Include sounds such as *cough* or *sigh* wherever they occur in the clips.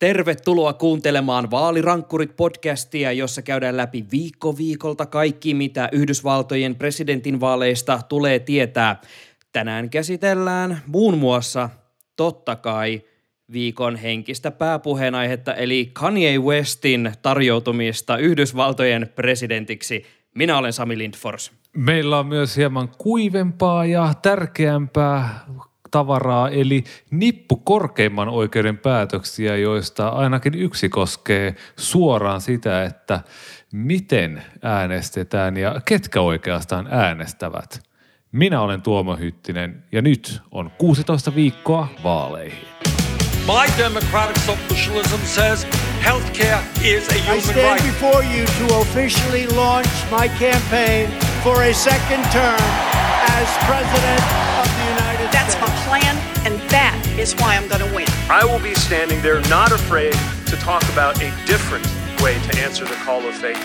Tervetuloa kuuntelemaan Vaalirankkurit podcastia, jossa käydään läpi viikko viikolta kaikki, mitä Yhdysvaltojen presidentinvaaleista tulee tietää. Tänään käsitellään muun muassa, totta kai, viikon henkistä pääpuheenaihetta, eli Kanye Westin tarjoutumista Yhdysvaltojen presidentiksi. Minä olen Sami Lindfors. Meillä on myös hieman kuivempaa ja tärkeämpää tavaraa, eli nippu korkeimman oikeuden päätöksiä, joista ainakin yksi koskee suoraan sitä, että miten äänestetään ja ketkä oikeastaan äänestävät. Minä olen Tuomo Hyttinen ja nyt on 16 viikkoa vaaleihin. My democratic socialism says healthcare is a human I stand right. before you to officially launch my campaign for a second term as President of the United That's States. Plan, and that is why I'm going to win. I will be standing there not afraid to talk about a different way to answer the call of faith.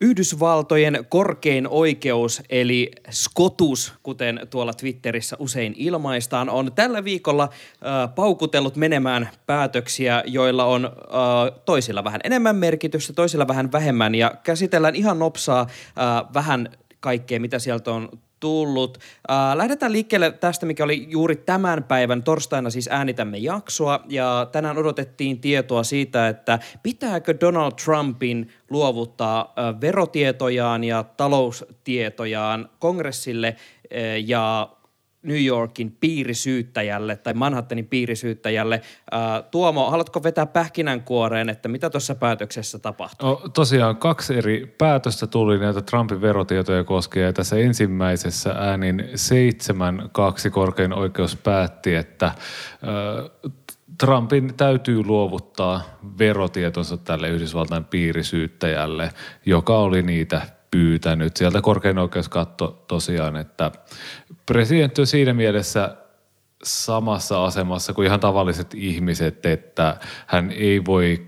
Yhdysvaltojen korkein oikeus, eli SCOTUS, kuten tuolla Twitterissä usein ilmaistaan, on tällä viikolla äh, paukutellut menemään päätöksiä, joilla on äh, toisilla vähän enemmän merkitystä, toisilla vähän vähemmän. Ja käsitellään ihan nopsaa äh, vähän kaikkea, mitä sieltä on tullut. Äh, lähdetään liikkeelle tästä, mikä oli juuri tämän päivän torstaina, siis äänitämme jaksoa, ja tänään odotettiin tietoa siitä, että pitääkö Donald Trumpin luovuttaa äh, verotietojaan ja taloustietojaan kongressille äh, ja New Yorkin piirisyyttäjälle tai Manhattanin piirisyyttäjälle. Äh, Tuomo, haluatko vetää pähkinänkuoreen, että mitä tuossa päätöksessä tapahtuu? No, tosiaan kaksi eri päätöstä tuli näitä Trumpin verotietoja koskien. Tässä ensimmäisessä äänin 7-2 korkein oikeus päätti, että ö, Trumpin täytyy luovuttaa verotietonsa tälle Yhdysvaltain piirisyyttäjälle, joka oli niitä pyytänyt. Sieltä korkein oikeus katsoi tosiaan, että presidentti on siinä mielessä samassa asemassa kuin ihan tavalliset ihmiset, että hän ei voi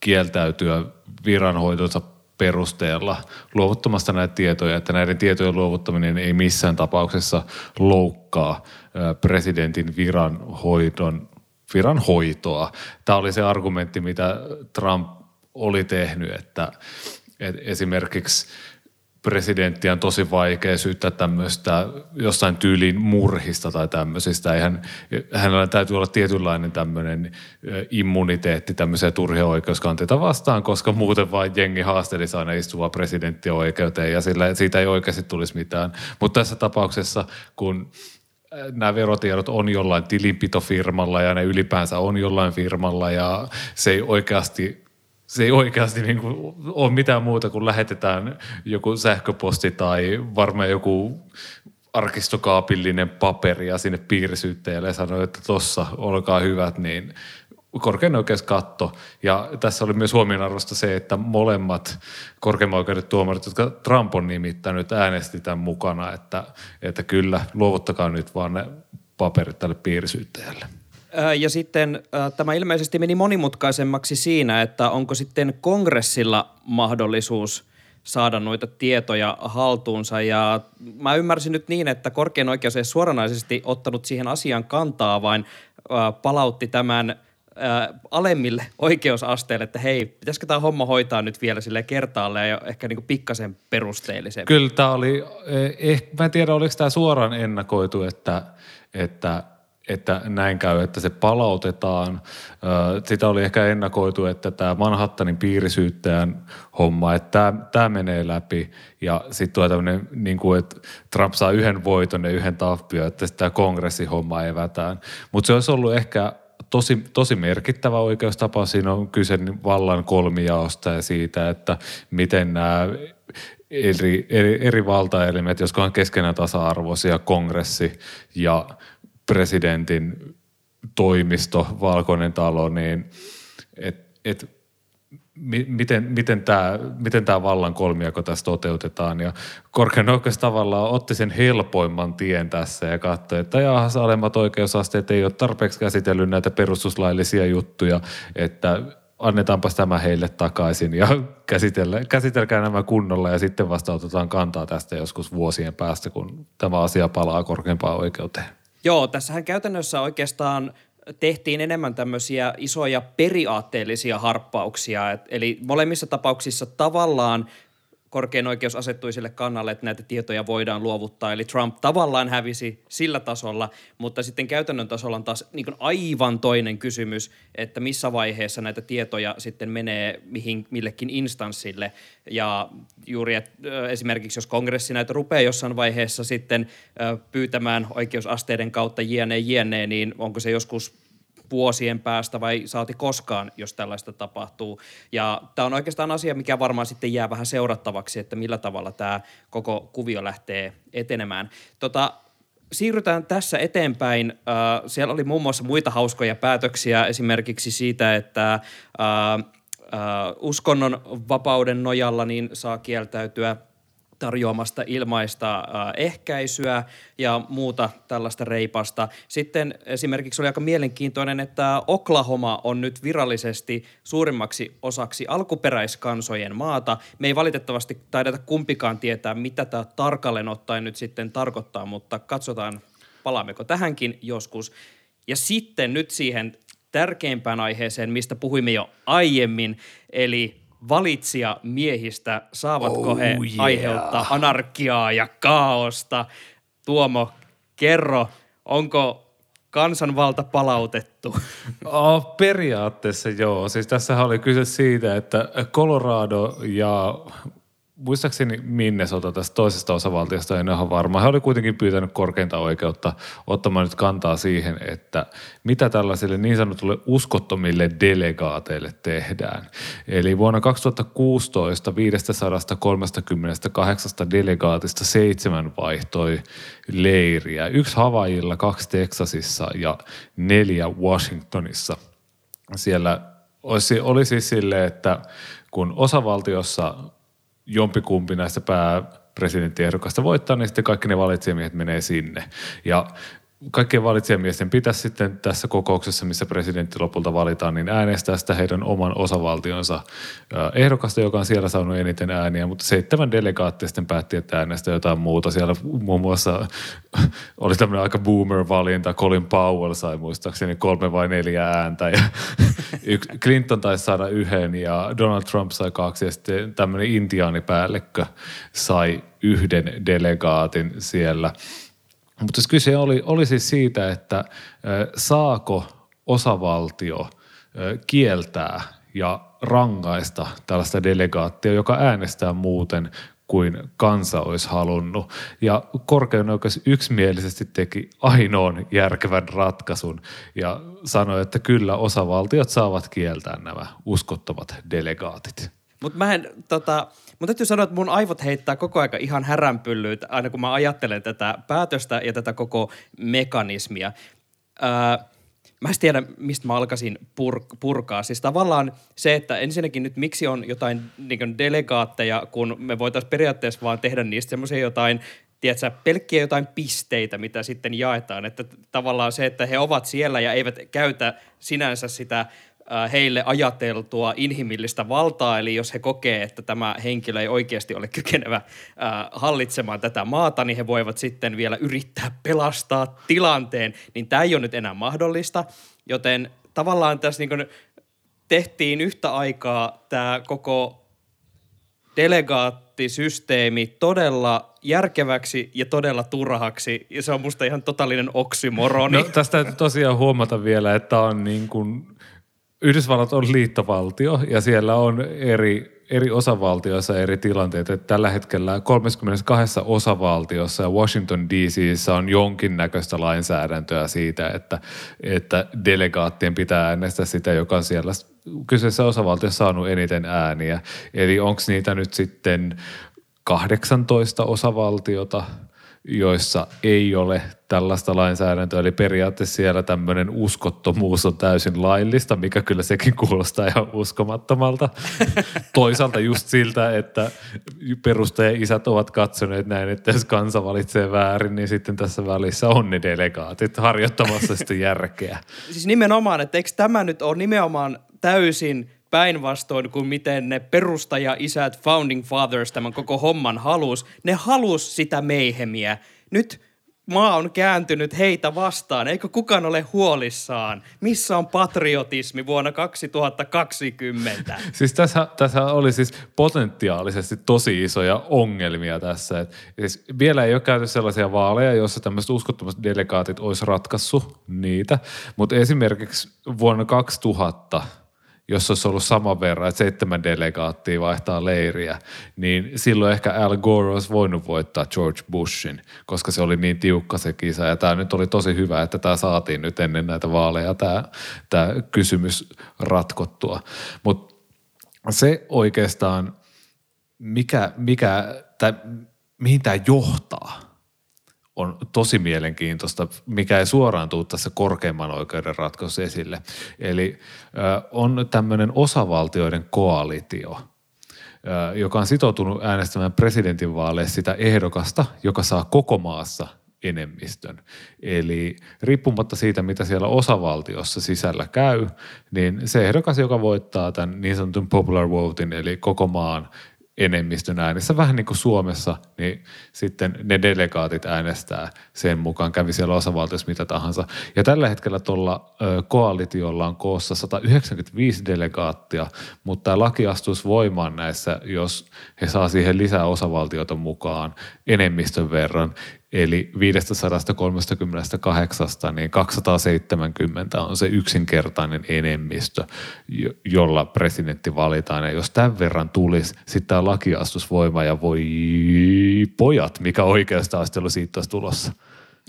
kieltäytyä viranhoitonsa perusteella luovuttamasta näitä tietoja, että näiden tietojen luovuttaminen ei missään tapauksessa loukkaa presidentin viranhoidon, viranhoitoa. Tämä oli se argumentti, mitä Trump oli tehnyt, että, että esimerkiksi presidenttiä on tosi vaikea syyttää tämmöistä jossain tyylin murhista tai tämmöisistä. Eihän, hänellä täytyy olla tietynlainen tämmöinen immuniteetti tämmöisiä turhia oikeuskanteita vastaan, koska muuten vain jengi haastelisi aina istuvaa presidenttiä oikeuteen ja sillä, siitä ei oikeasti tulisi mitään. Mutta tässä tapauksessa, kun nämä verotiedot on jollain tilinpitofirmalla ja ne ylipäänsä on jollain firmalla ja se ei oikeasti se ei oikeasti niin kuin ole mitään muuta kuin lähetetään joku sähköposti tai varmaan joku arkistokaapillinen paperi ja sinne piirisyyttäjälle ja sanoo, että tossa, olkaa hyvät, niin korkein oikeus katto. Ja tässä oli myös huomionarvoista se, että molemmat korkeimman oikeuden tuomarit, jotka Trump on nimittänyt, äänesti tämän mukana, että, että kyllä, luovuttakaa nyt vaan ne paperit tälle piirisyyttäjälle. Ja sitten tämä ilmeisesti meni monimutkaisemmaksi siinä, että onko sitten kongressilla mahdollisuus saada noita tietoja haltuunsa. Ja mä ymmärsin nyt niin, että korkein oikeus ei suoranaisesti ottanut siihen asian kantaa, vaan palautti tämän alemmille *laughs* oikeusasteille, että hei, pitäisikö tämä homma hoitaa nyt vielä sille kertaalle ja ehkä niin pikkasen perusteellisemmin. Kyllä tämä oli, eh, mä en tiedä oliko tämä suoraan ennakoitu, että, että että näin käy, että se palautetaan. Sitä oli ehkä ennakoitu, että tämä Manhattanin piirisyyttäjän homma, että tämä, tämä menee läpi ja sitten tulee tämmöinen, niin kuin, että Trump saa yhden voiton ja yhden tappion, että tämä kongressihomma evätään. Mutta se olisi ollut ehkä tosi, tosi merkittävä oikeustapaus. Siinä on kyse vallan kolmijaosta ja siitä, että miten nämä eri, eri, eri valtaelimet, jotka on keskenään tasa-arvoisia, kongressi ja presidentin toimisto, valkoinen talo, niin et, et, mi, miten, miten tämä miten vallan kolmiako tässä toteutetaan. Ja korkein oikeus tavallaan otti sen helpoimman tien tässä ja katsoi, että jahas alemmat oikeusasteet ei ole tarpeeksi käsitellyt näitä perustuslaillisia juttuja, että annetaanpas tämä heille takaisin ja *laughs* käsitelkää nämä kunnolla ja sitten vasta otetaan kantaa tästä joskus vuosien päästä, kun tämä asia palaa korkeimpaan oikeuteen. Joo, tässähän käytännössä oikeastaan tehtiin enemmän tämmöisiä isoja periaatteellisia harppauksia. Et, eli molemmissa tapauksissa tavallaan korkein oikeus asettui sille kannalle, että näitä tietoja voidaan luovuttaa. Eli Trump tavallaan hävisi sillä tasolla, mutta sitten käytännön tasolla on taas niin aivan toinen kysymys, että missä vaiheessa näitä tietoja sitten menee mihin, millekin instanssille. Ja juuri että esimerkiksi jos kongressi näitä rupeaa jossain vaiheessa sitten pyytämään oikeusasteiden kautta jne, jne, niin onko se joskus vuosien päästä vai saati koskaan, jos tällaista tapahtuu. Ja tämä on oikeastaan asia, mikä varmaan sitten jää vähän seurattavaksi, että millä tavalla tämä koko kuvio lähtee etenemään. Tota, siirrytään tässä eteenpäin. Uh, siellä oli muun muassa muita hauskoja päätöksiä, esimerkiksi siitä, että uh, uh, uskonnon vapauden nojalla niin saa kieltäytyä – tarjoamasta ilmaista äh, ehkäisyä ja muuta tällaista reipasta. Sitten esimerkiksi oli aika mielenkiintoinen, että Oklahoma on nyt virallisesti suurimmaksi osaksi alkuperäiskansojen maata. Me ei valitettavasti taideta kumpikaan tietää, mitä tämä tarkalleen ottaen nyt sitten tarkoittaa, mutta katsotaan, palaammeko tähänkin joskus. Ja sitten nyt siihen tärkeimpään aiheeseen, mistä puhuimme jo aiemmin, eli valitsija miehistä, saavatko oh, he yeah. aiheuttaa anarkiaa ja kaaosta. Tuomo, kerro, onko kansanvalta palautettu? *laughs* Oh, periaatteessa joo. Siis tässä oli kyse siitä, että Colorado ja muistaakseni Minnesota tästä toisesta osavaltiosta, en ole varma. He oli kuitenkin pyytänyt korkeinta oikeutta ottamaan nyt kantaa siihen, että mitä tällaisille niin sanotulle uskottomille delegaateille tehdään. Eli vuonna 2016 538 delegaatista seitsemän vaihtoi leiriä. Yksi Havaijilla, kaksi Teksasissa ja neljä Washingtonissa. Siellä olisi, oli siis silleen, että kun osavaltiossa jompikumpi näistä pääpresidenttiehdokasta voittaa, niin sitten kaikki ne valitsijamiehet menee sinne. Ja kaikkien valitsijamiesten pitäisi sitten tässä kokouksessa, missä presidentti lopulta valitaan, niin äänestää sitä heidän oman osavaltionsa ehdokasta, joka on siellä saanut eniten ääniä, mutta seitsemän delegaattia sitten päätti, että äänestää jotain muuta. Siellä muun muassa *laughs* oli tämmöinen aika boomer-valinta, Colin Powell sai muistaakseni kolme vai neljä ääntä. Ja *laughs* Clinton taisi saada yhden ja Donald Trump sai kaksi. Ja sitten tämmöinen intiaanipäällikkö sai yhden delegaatin siellä – mutta kyse oli, oli siis siitä, että saako osavaltio kieltää ja rangaista tällaista delegaattia, joka äänestää muuten kuin kansa olisi halunnut. Ja korkein oikeus yksimielisesti teki ainoan järkevän ratkaisun ja sanoi, että kyllä osavaltiot saavat kieltää nämä uskottavat delegaatit. Mutta mä en, tota, mun täytyy sanoa, että mun aivot heittää koko aika ihan häränpyllyitä, aina kun mä ajattelen tätä päätöstä ja tätä koko mekanismia. Öö, mä en tiedä, mistä mä alkaisin pur- purkaa. Siis tavallaan se, että ensinnäkin nyt miksi on jotain niin delegaatteja, kun me voitaisiin periaatteessa vaan tehdä niistä semmoisia jotain tiedätkö, pelkkiä jotain pisteitä, mitä sitten jaetaan. Että tavallaan se, että he ovat siellä ja eivät käytä sinänsä sitä heille ajateltua inhimillistä valtaa, eli jos he kokee, että tämä henkilö ei oikeasti ole kykenevä hallitsemaan tätä maata, niin he voivat sitten vielä yrittää pelastaa tilanteen, niin tämä ei ole nyt enää mahdollista, joten tavallaan tässä niin tehtiin yhtä aikaa tämä koko delegaattisysteemi todella järkeväksi ja todella turhaksi. Ja se on musta ihan totaalinen oksymoroni. No, tästä täytyy tosiaan huomata vielä, että on niin kuin Yhdysvallat on liittovaltio ja siellä on eri, eri osavaltioissa eri tilanteet. Että tällä hetkellä 32 osavaltiossa ja Washington DCissä on jonkinnäköistä lainsäädäntöä siitä, että, että delegaattien pitää äänestää sitä, joka on siellä kyseessä osavaltiossa saanut eniten ääniä. Eli onko niitä nyt sitten 18 osavaltiota – joissa ei ole tällaista lainsäädäntöä. Eli periaatteessa siellä tämmöinen uskottomuus on täysin laillista, mikä kyllä sekin kuulostaa ihan uskomattomalta. *laughs* Toisaalta just siltä, että perustaja-isät ovat katsoneet näin, että jos kansa valitsee väärin, niin sitten tässä välissä on ne delegaatit harjoittamassa sitä järkeä. Siis nimenomaan, että eikö tämä nyt ole nimenomaan täysin päinvastoin kuin miten ne perustaja-isät, founding fathers tämän koko homman halus. Ne halus sitä meihemiä. Nyt maa on kääntynyt heitä vastaan. Eikö kukaan ole huolissaan? Missä on patriotismi vuonna 2020? *laughs* Siis tässä, tässä oli siis potentiaalisesti tosi isoja ongelmia tässä. Et siis vielä ei ole käyty sellaisia vaaleja, joissa tämmöiset uskottomat delegaatit olisi ratkaissut niitä, mutta esimerkiksi vuonna 2000 – jos olisi ollut saman verran, että seitsemän delegaattia vaihtaa leiriä, niin silloin ehkä Al Gore olisi voinut voittaa George Bushin, koska se oli niin tiukka se kisa. Ja tämä nyt oli tosi hyvä, että tämä saatiin nyt ennen näitä vaaleja tämä, tämä kysymys ratkottua. Mutta se oikeastaan, mikä, mikä tai mihin tämä johtaa – on tosi mielenkiintoista, mikä ei suoraan tule tässä korkeimman oikeuden ratkaisussa esille. Eli on tämmöinen osavaltioiden koalitio, joka on sitoutunut äänestämään presidentinvaaleissa sitä ehdokasta, joka saa koko maassa enemmistön. Eli riippumatta siitä, mitä siellä osavaltiossa sisällä käy, niin se ehdokas, joka voittaa tämän niin sanotun popular votein, eli koko maan enemmistön äänissä, vähän niin kuin Suomessa, niin sitten ne delegaatit äänestää sen mukaan, kävi siellä osavaltiossa mitä tahansa. Ja tällä hetkellä tuolla koalitiolla on koossa 195 delegaattia, mutta tämä laki astuisi voimaan näissä, jos he saa siihen lisää osavaltioita mukaan enemmistön verran. Eli 538 niin 270 on se yksinkertainen enemmistö, jolla presidentti valitaan. Ja jos tämän verran tulisi, sitten tämä laki voimaan ja voi pojat, mikä oikeasta astelu siitä olisi tulossa.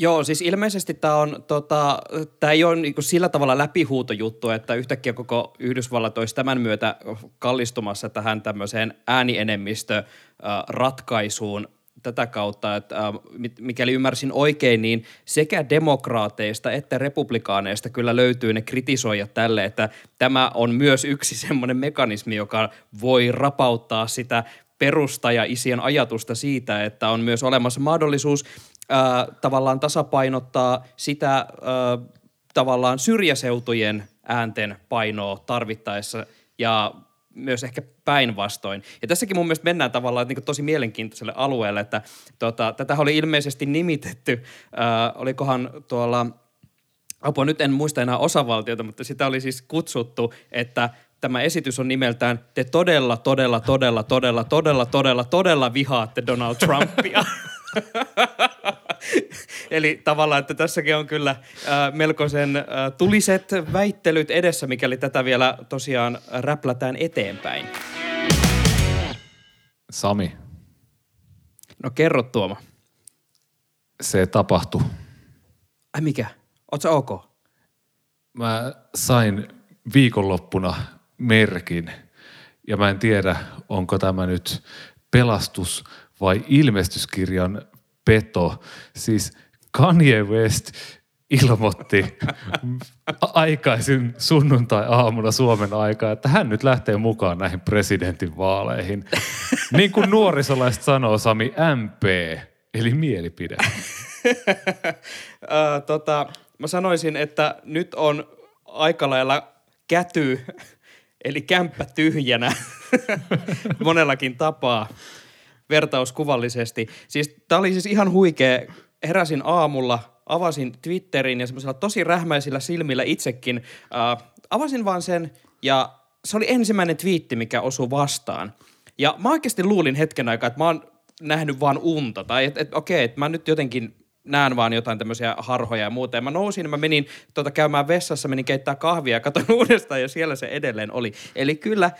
Joo, siis ilmeisesti tämä on, tota, tämä ei ole niinku sillä tavalla läpihuutojuttu, että yhtäkkiä koko Yhdysvallat olisi tämän myötä kallistumassa tähän tämmöiseen äänienemmistöratkaisuun, tätä kautta, että äh, mikäli ymmärsin oikein, niin sekä demokraateista että republikaaneista kyllä löytyy ne kritisoijat tälle, että tämä on myös yksi semmoinen mekanismi, joka voi rapauttaa sitä perustaja-isien ajatusta siitä, että on myös olemassa mahdollisuus tavallaan tasapainottaa sitä äh, tavallaan syrjäseutujen äänten painoa tarvittaessa ja myös ehkä päinvastoin. Ja tässäkin mun mielestä mennään tavallaan niin tosi mielenkiintoiselle alueelle, että tota, tätä oli ilmeisesti nimitetty, äh, olikohan tuolla, apua nyt en muista enää osavaltiota, mutta sitä oli siis kutsuttu, että tämä esitys on nimeltään Te todella, todella, todella, todella, todella, todella, todella vihaatte Donald Trumpia. *laughs* *laughs* Eli tavallaan, että tässäkin on kyllä äh, melkoisen äh, tuliset väittelyt edessä, mikäli tätä vielä tosiaan räplätään eteenpäin. Sami. No kerro Tuoma. Se tapahtui. Ai mikä? Oletko ok? Mä sain viikonloppuna merkin ja mä en tiedä, onko tämä nyt pelastus vai ilmestyskirjan peto. Siis Kanye West ilmoitti aikaisin sunnuntai-aamuna Suomen aikaa, että hän nyt lähtee mukaan näihin presidentinvaaleihin. Niin kuin nuorisolaiset sanoo Sami, MP, eli mielipide. *laughs* tota, mä sanoisin, että nyt on aika lailla käty, eli kämppä tyhjänä *laughs* monellakin tapaa vertauskuvallisesti. Siis tää oli siis ihan huikea. Heräsin aamulla, avasin Twitterin ja semmoisella tosi rähmäisillä silmillä itsekin. Äh, avasin vaan sen ja se oli ensimmäinen twiitti, mikä osui vastaan. Ja mä oikeasti luulin hetken aikaa, että mä oon nähnyt vaan unta. Tai että et, okei, että mä nyt jotenkin näen vaan jotain tämmöisiä harhoja ja muuta. Ja mä nousin, mä menin tuota, käymään vessassa, menin keittää kahvia ja katsoin *laughs* uudestaan ja siellä se edelleen oli. Eli kyllä,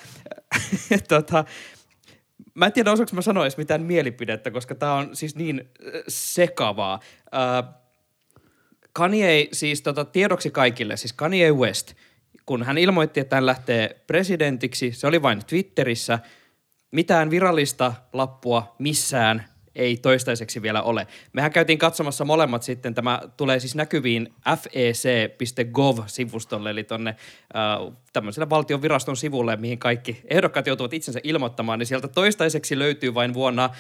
*laughs* tota, Mä en tiedä, osaanko mä sanoa edes mitään mielipidettä, koska tämä on siis niin äh, sekavaa. Äh, Kanye, siis tota, tiedoksi kaikille, siis Kanye West, kun hän ilmoitti, että hän lähtee presidentiksi, se oli vain Twitterissä, mitään virallista lappua missään ei toistaiseksi vielä ole. Mehän käytiin katsomassa molemmat sitten, tämä tulee siis näkyviin fec.gov-sivustolle, eli tuonne äh, tämmöiselle valtion viraston sivulle, mihin kaikki ehdokkaat joutuvat itsensä ilmoittamaan, niin sieltä toistaiseksi löytyy vain vuonna, äh,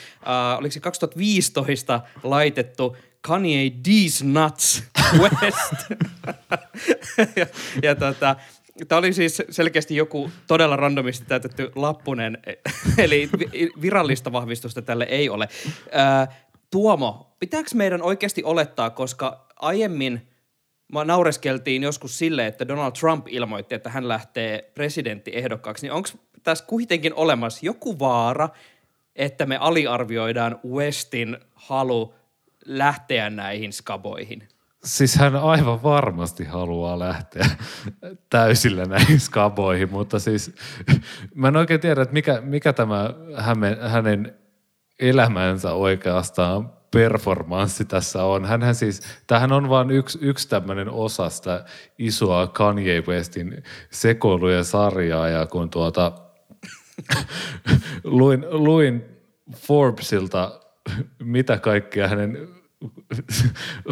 oliko se 2015 laitettu Kanye D's Nuts *laughs* West. *laughs* ja, ja tota, Tämä oli siis selkeästi joku todella randomisti täytetty lappunen, *laughs* eli virallista vahvistusta tälle ei ole. Tuomo, pitääkö meidän oikeasti olettaa, koska aiemmin naureskeltiin joskus sille, että Donald Trump ilmoitti, että hän lähtee presidenttiehdokkaaksi, niin onko tässä kuitenkin olemassa joku vaara, että me aliarvioidaan Westin halu lähteä näihin skaboihin? Siis hän aivan varmasti haluaa lähteä täysillä näihin skaboihin, mutta siis mä en oikein tiedä, että mikä, mikä tämä hänen, elämänsä oikeastaan performanssi tässä on. Hänhän siis, tämähän on vain yksi, yksi tämmöinen osa sitä isoa Kanye Westin sekoilujen sarjaa ja kun tuota, luin, luin Forbesilta, mitä kaikkea hänen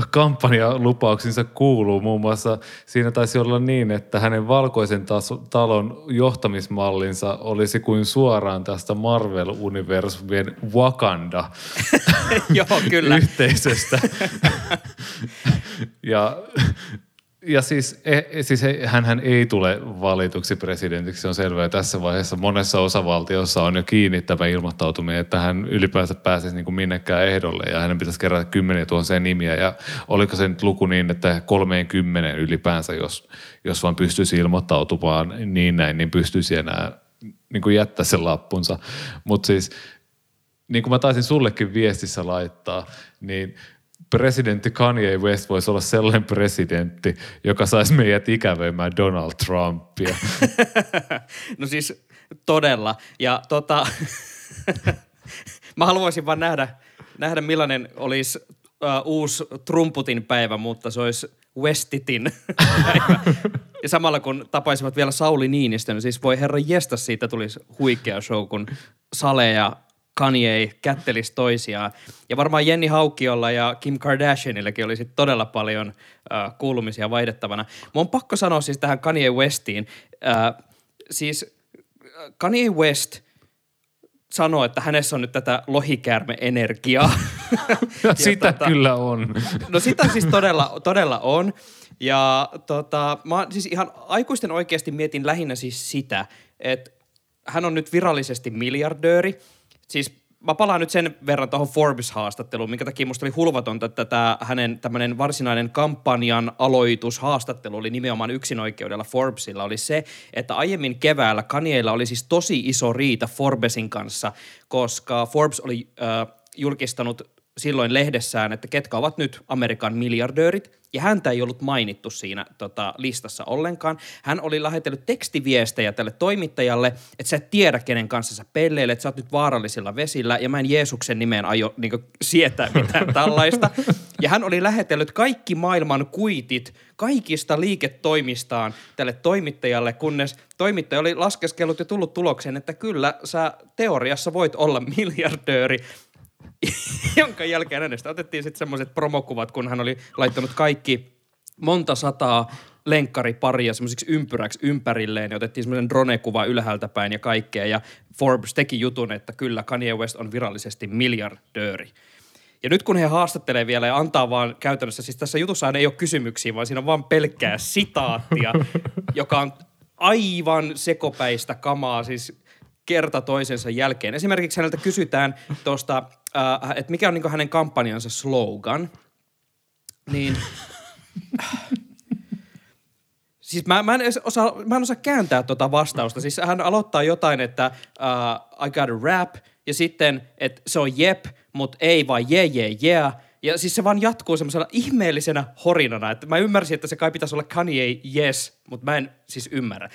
kampanjalupauksinsa kuuluu. Muun muassa siinä taisi olla niin, että hänen valkoisen taso, talon johtamismallinsa olisi kuin suoraan tästä Marvel-universumien Wakanda *laughs* Joo, kyllä. *laughs* yhteisöstä. *laughs* ja ja siis, e, siis hän ei tule valituksi presidentiksi, on selvää. Tässä vaiheessa monessa osavaltiossa on jo kiinni tämä ilmoittautuminen, että hän ylipäänsä pääsisi niin kuin minnekään ehdolle ja hänen pitäisi kerätä kymmeniä tuhansia nimiä. Ja oliko se nyt luku niin, että 30 ylipäänsä, jos, jos vaan pystyisi ilmoittautumaan niin näin, niin pystyisi enää niin kuin jättää sen lappunsa. Mutta siis, niin kuin mä taisin sullekin viestissä laittaa, niin – presidentti Kanye West voisi olla sellainen presidentti, joka saisi meidät ikävöimään Donald Trumpia. *laughs* no siis todella. Ja tota, *laughs* mä haluaisin vaan nähdä, nähdä millainen olisi uh, uusi Trumputin päivä, mutta se olisi Westitin *laughs* päivä. Ja samalla kun tapaisivat vielä Sauli Niinistön, niin siis voi herra jesta siitä tulisi huikea show, kun Sale ja Kanye kättelisi toisiaan. Ja varmaan Jenni Haukkiolla ja Kim Kardashianillakin olisi todella paljon äh, kuulumisia vaihdettavana. Mun on pakko sanoa siis tähän Kanye Westiin. Äh, siis Kanye West sanoo, että hänessä on nyt tätä lohikäärme-energiaa. *laughs* ja sitä tota, kyllä on. No sitä siis todella, todella on. Ja tota, mä siis ihan aikuisten oikeasti mietin lähinnä siis sitä, että hän on nyt virallisesti miljardööri – siis mä palaan nyt sen verran tuohon Forbes-haastatteluun, minkä takia musta oli hulvatonta, että tämä hänen tämmöinen varsinainen kampanjan aloitushaastattelu oli nimenomaan yksinoikeudella Forbesilla, oli se, että aiemmin keväällä Kanyeilla oli siis tosi iso riita Forbesin kanssa, koska Forbes oli äh, julkistanut silloin lehdessään, että ketkä ovat nyt Amerikan miljardöörit, ja häntä ei ollut mainittu siinä tota, listassa ollenkaan. Hän oli lähetellyt tekstiviestejä tälle toimittajalle, että sä et tiedä, kenen kanssa sä pelleilet, että sä oot nyt vaarallisilla vesillä, ja mä en Jeesuksen nimeen aio niin sietää mitään *laughs* tällaista. Ja hän oli lähetellyt kaikki maailman kuitit kaikista liiketoimistaan tälle toimittajalle, kunnes toimittaja oli laskeskellut ja tullut tulokseen, että kyllä sä teoriassa voit olla miljardööri, *laughs* jonka jälkeen hänestä otettiin sitten semmoiset promokuvat, kun hän oli laittanut kaikki monta sataa lenkkariparia semmoisiksi ympyräksi ympärilleen ja otettiin semmoinen drone-kuva ylhäältä päin ja kaikkea. Ja Forbes teki jutun, että kyllä Kanye West on virallisesti miljardööri. Ja nyt kun he haastattelee vielä ja antaa vaan käytännössä, siis tässä jutussa ei ole kysymyksiä, vaan siinä on vaan pelkkää sitaattia, *laughs* joka on aivan sekopäistä kamaa. Siis kerta toisensa jälkeen. Esimerkiksi häneltä kysytään tuosta, äh, että mikä on niin hänen kampanjansa slogan. Niin, *laughs* siis mä, mä, en osaa, mä en osaa kääntää tuota vastausta. Siis hän aloittaa jotain, että uh, I got a rap, ja sitten, että se on jep, mutta ei vaan yeah, yeah, yeah. Ja siis se vaan jatkuu semmoisella ihmeellisenä horinana. Että mä ymmärsin, että se kai pitäisi olla Kanye yes, mutta mä en siis ymmärrä.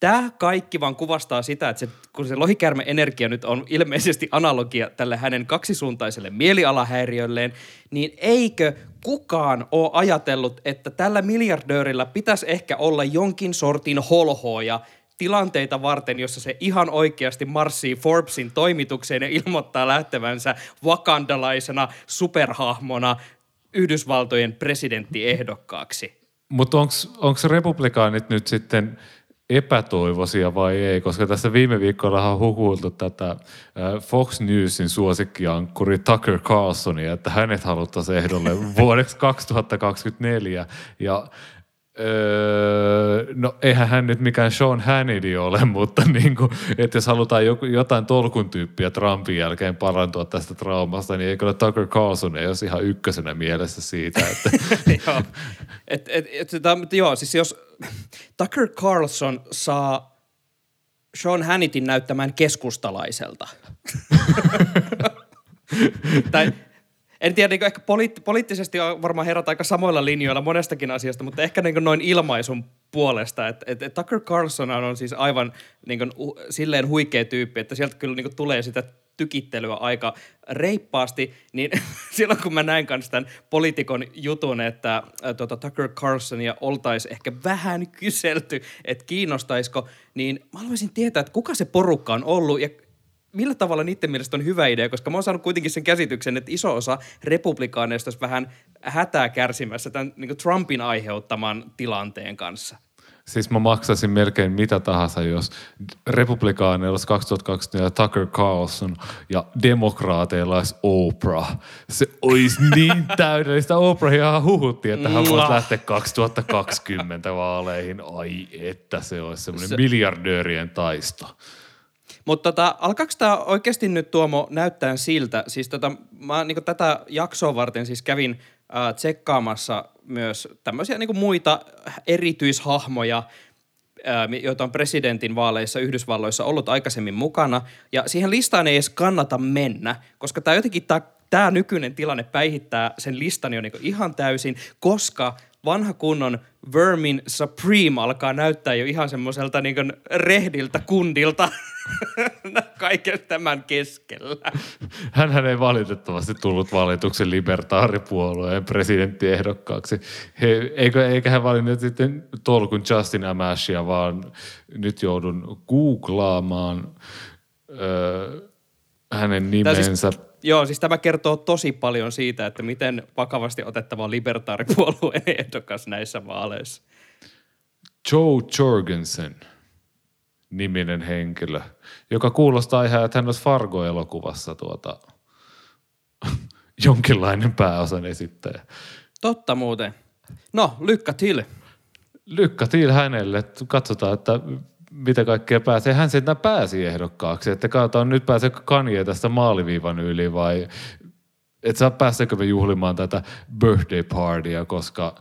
Tämä kaikki vaan kuvastaa sitä, että se, kun se lohikärme energia nyt on ilmeisesti analogia tälle hänen kaksisuuntaiselle mielialahäiriölleen, niin eikö kukaan ole ajatellut, että tällä miljardöörillä pitäisi ehkä olla jonkin sortin holhoja tilanteita varten, jossa se ihan oikeasti marssii Forbesin toimitukseen ja ilmoittaa lähtevänsä vakandalaisena superhahmona Yhdysvaltojen presidenttiehdokkaaksi. Mutta onko republikaanit nyt sitten epätoivoisia vai ei, koska tässä viime viikolla on huhuiltu tätä Fox Newsin suosikkiankkuri Tucker Carlsonia, että hänet haluttaisiin ehdolle vuodeksi *laughs* 2024. Ja öö, No eihän hän nyt mikään Sean Hannity ole, *laughs* mutta niin kuin, että jos halutaan joku, jotain tolkun tyyppiä Trumpin jälkeen parantua tästä traumasta, niin ei kyllä Tucker Carlson ei olisi ihan ykkösenä mielessä siitä. Että... *laughs* joo. Et, et, et, et, joo, siis jos Tucker Carlson saa Sean Hannityn näyttämään keskustalaiselta. *laughs* tai en tiedä, niin ehkä poliitt- poliittisesti on varmaan herrat aika samoilla linjoilla monestakin asiasta, mutta ehkä niin noin ilmaisun puolesta. Että et, et Tucker Carlson on siis aivan niin kuin, uh, silleen huikea tyyppi, että sieltä kyllä niin kuin, tulee sitä tykittelyä aika reippaasti, niin *laughs* silloin kun mä näin kanssa tämän poliitikon jutun, että tota, Tucker Carlsonia oltaisiin ehkä vähän kyselty, että kiinnostaisiko, niin mä haluaisin tietää, että kuka se porukka on ollut ja millä tavalla niiden mielestä on hyvä idea, koska mä oon saanut kuitenkin sen käsityksen, että iso osa republikaaneista olisi vähän hätää kärsimässä tämän niin Trumpin aiheuttaman tilanteen kanssa. Siis mä maksasin melkein mitä tahansa, jos republikaaneilla olisi 2024 Tucker Carlson ja demokraateilla olisi Oprah. Se olisi *laughs* niin täydellistä. Oprah ihan huhuttiin, että hän voisi lähteä 2020 vaaleihin. Ai että se olisi semmoinen se... miljardöörien taisto. Mutta tota, alkaako tämä oikeasti nyt Tuomo näyttää siltä? Siis tota, mä niin tätä jaksoa varten siis kävin äh, tsekkaamassa myös tämmöisiä niin muita erityishahmoja, joita on presidentin vaaleissa Yhdysvalloissa ollut aikaisemmin mukana. Ja siihen listaan ei edes kannata mennä, koska tämä jotenkin tämä nykyinen tilanne päihittää sen listan jo niin ihan täysin, koska vanha kunnon Vermin Supreme alkaa näyttää jo ihan semmoiselta niin rehdiltä kundilta *laughs* kaiken tämän keskellä. Hänhän ei valitettavasti tullut valituksi libertaaripuolueen presidenttiehdokkaaksi. He, eikö, eikä hän valinnut sitten tolkun Justin Amashia, vaan nyt joudun googlaamaan öö, hänen nimensä. Siis, joo, siis tämä kertoo tosi paljon siitä, että miten vakavasti otettava libertaaripuolueen *laughs* ehdokas näissä vaaleissa. Joe Jorgensen – niminen henkilö, joka kuulostaa ihan, että hän olisi Fargo-elokuvassa tuota, *laughs* jonkinlainen pääosan esittäjä. Totta muuten. No, lykkä til. Lykkä til hänelle. Katsotaan, että mitä kaikkea pääsee. Hän sitten pääsi ehdokkaaksi. Että katsotaan, nyt pääsee Kanye tästä maaliviivan yli vai että saa päästäkö me juhlimaan tätä birthday partya, koska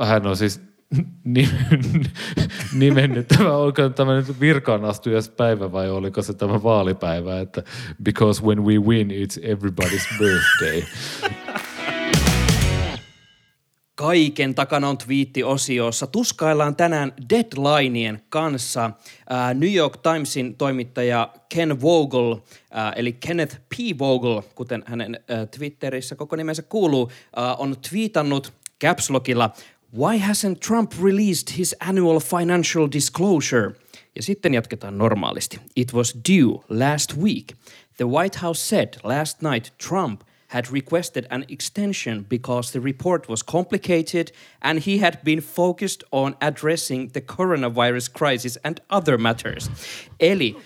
hän on siis *laughs* nimennyt tämä, onko tämä nyt virkaan päivä vai oliko se tämä vaalipäivä, että because when we win it's everybody's birthday. Kaiken takana on twiitti-osiossa. Tuskaillaan tänään deadlineien kanssa. New York Timesin toimittaja Ken Vogel, eli Kenneth P. Vogel, kuten hänen Twitterissä koko nimensä kuuluu, on twiitannut Caps Lockilla Why hasn't Trump released his annual financial disclosure? Ja sitten jatketaan normaalisti. It was due last week. The White House said last night Trump had requested an extension because the report was complicated and he had been focused on addressing the coronavirus crisis and other matters. Eli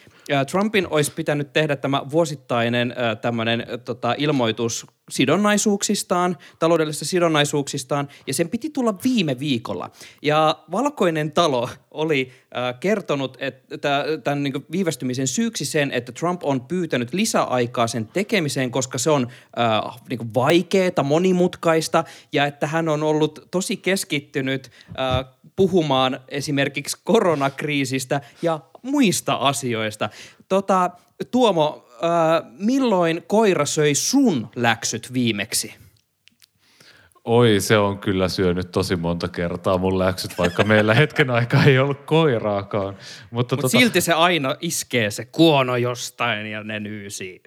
Trumpin olisi pitänyt tehdä tämä vuosittainen tämmöinen tota, ilmoitus sidonnaisuuksistaan, taloudellisista sidonnaisuuksistaan, ja sen piti tulla viime viikolla. Ja Valkoinen talo oli äh, kertonut että tämän niin viivästymisen syyksi sen, että Trump on pyytänyt lisäaikaa sen tekemiseen, koska se on äh, niin vaikeaa, monimutkaista, ja että hän on ollut tosi keskittynyt äh, puhumaan esimerkiksi koronakriisistä ja muista asioista. Tota, Tuomo, äh, milloin koira söi sun läksyt viimeksi? Oi, se on kyllä syönyt tosi monta kertaa mun läksyt, vaikka meillä *laughs* hetken aikaa ei ollut koiraakaan. Mutta Mut tota... silti se aina iskee se kuono jostain ja ne nyysii.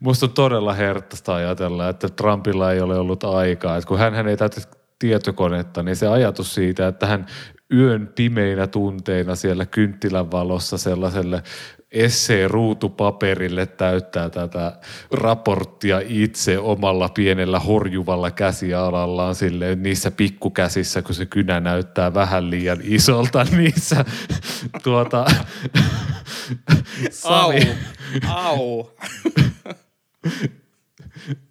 Musta on todella herttäistä ajatella, että Trumpilla ei ole ollut aikaa. Että kun hän, hän ei täytä tietokonetta, niin se ajatus siitä, että hän yön pimeinä tunteina siellä kynttilän valossa sellaiselle esseen ruutupaperille täyttää tätä raporttia itse omalla pienellä horjuvalla käsialallaan silleen niissä pikkukäsissä, kun se kynä näyttää vähän liian isolta niissä *laughs* tuota Sami. Au. Au.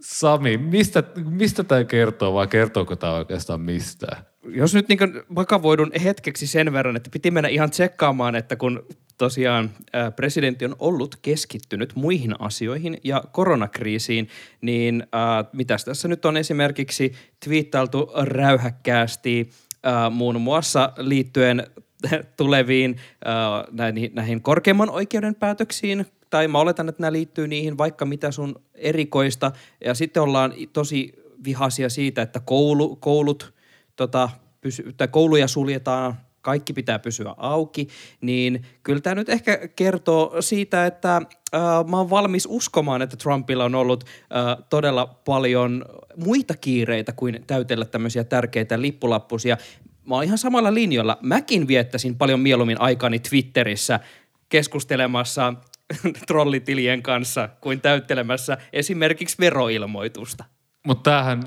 Sami, mistä, mistä tämä kertoo vai kertooko tämä oikeastaan mistään? Jos nyt niin vakavoidun hetkeksi sen verran, että piti mennä ihan tsekkaamaan, että kun tosiaan presidentti on ollut keskittynyt muihin asioihin ja koronakriisiin, niin ää, mitäs tässä nyt on esimerkiksi twiittailtu räyhäkkäästi ää, muun muassa liittyen *laughs* tuleviin ää, näihin, näihin korkeimman oikeuden päätöksiin, tai mä oletan, että nämä liittyy niihin vaikka mitä sun erikoista, ja sitten ollaan tosi vihaisia siitä, että koulu, koulut, tota, pysy, tai kouluja suljetaan, kaikki pitää pysyä auki, niin kyllä tämä nyt ehkä kertoo siitä, että äh, mä oon valmis uskomaan, että Trumpilla on ollut äh, todella paljon muita kiireitä kuin täytellä tämmöisiä tärkeitä lippulappusia. Mä oon ihan samalla linjalla. Mäkin viettäisin paljon mieluummin aikani Twitterissä keskustelemassa *laughs* trollitilien kanssa kuin täyttelemässä esimerkiksi veroilmoitusta. Mutta tämähän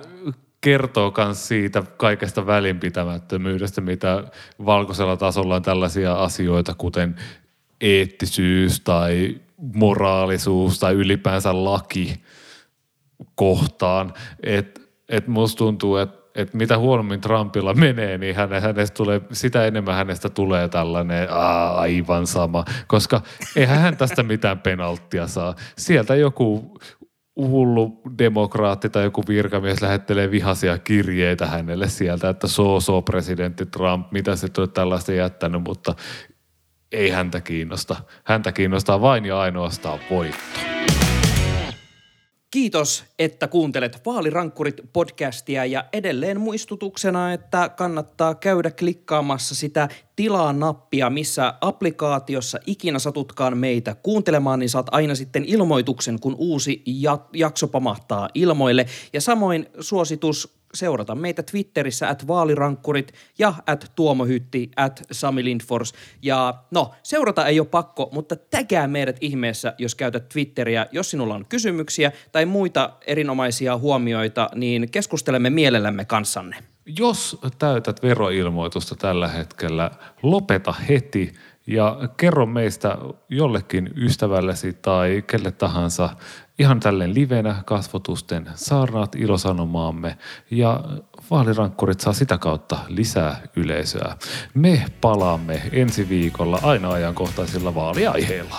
kertoo myös siitä kaikesta välinpitämättömyydestä, mitä valkoisella tasolla on tällaisia asioita, kuten eettisyys tai moraalisuus tai ylipäänsä laki kohtaan. Et, et musta tuntuu, että et mitä huonommin Trumpilla menee, niin hänestä tulee, sitä enemmän hänestä tulee tällainen aa, aivan sama, koska eihän hän tästä mitään penalttia saa. Sieltä joku hullu demokraatti tai joku virkamies lähettelee vihaisia kirjeitä hänelle sieltä, että so so presidentti Trump, mitä se on tällaista jättänyt, mutta ei häntä kiinnosta. Häntä kiinnostaa vain ja ainoastaan voitto. Kiitos, että kuuntelet Vaalirankkurit podcastia ja edelleen muistutuksena, että kannattaa käydä klikkaamassa sitä tilaa nappia, missä applikaatiossa ikinä satutkaan meitä kuuntelemaan, niin saat aina sitten ilmoituksen, kun uusi jakso pamahtaa ilmoille. Ja samoin suositus seurata meitä Twitterissä at vaalirankkurit ja at tuomohytti at Sami Lindfors. Ja no, seurata ei ole pakko, mutta tägää meidät ihmeessä, jos käytät Twitteriä. Jos sinulla on kysymyksiä tai muita erinomaisia huomioita, niin keskustelemme mielellämme kanssanne. Jos täytät veroilmoitusta tällä hetkellä, lopeta heti ja kerro meistä jollekin ystävällesi tai kelle tahansa ihan tälleen livenä kasvotusten saarnaat ilosanomaamme ja vaalirankkurit saa sitä kautta lisää yleisöä. Me palaamme ensi viikolla aina ajankohtaisilla vaaliaiheilla.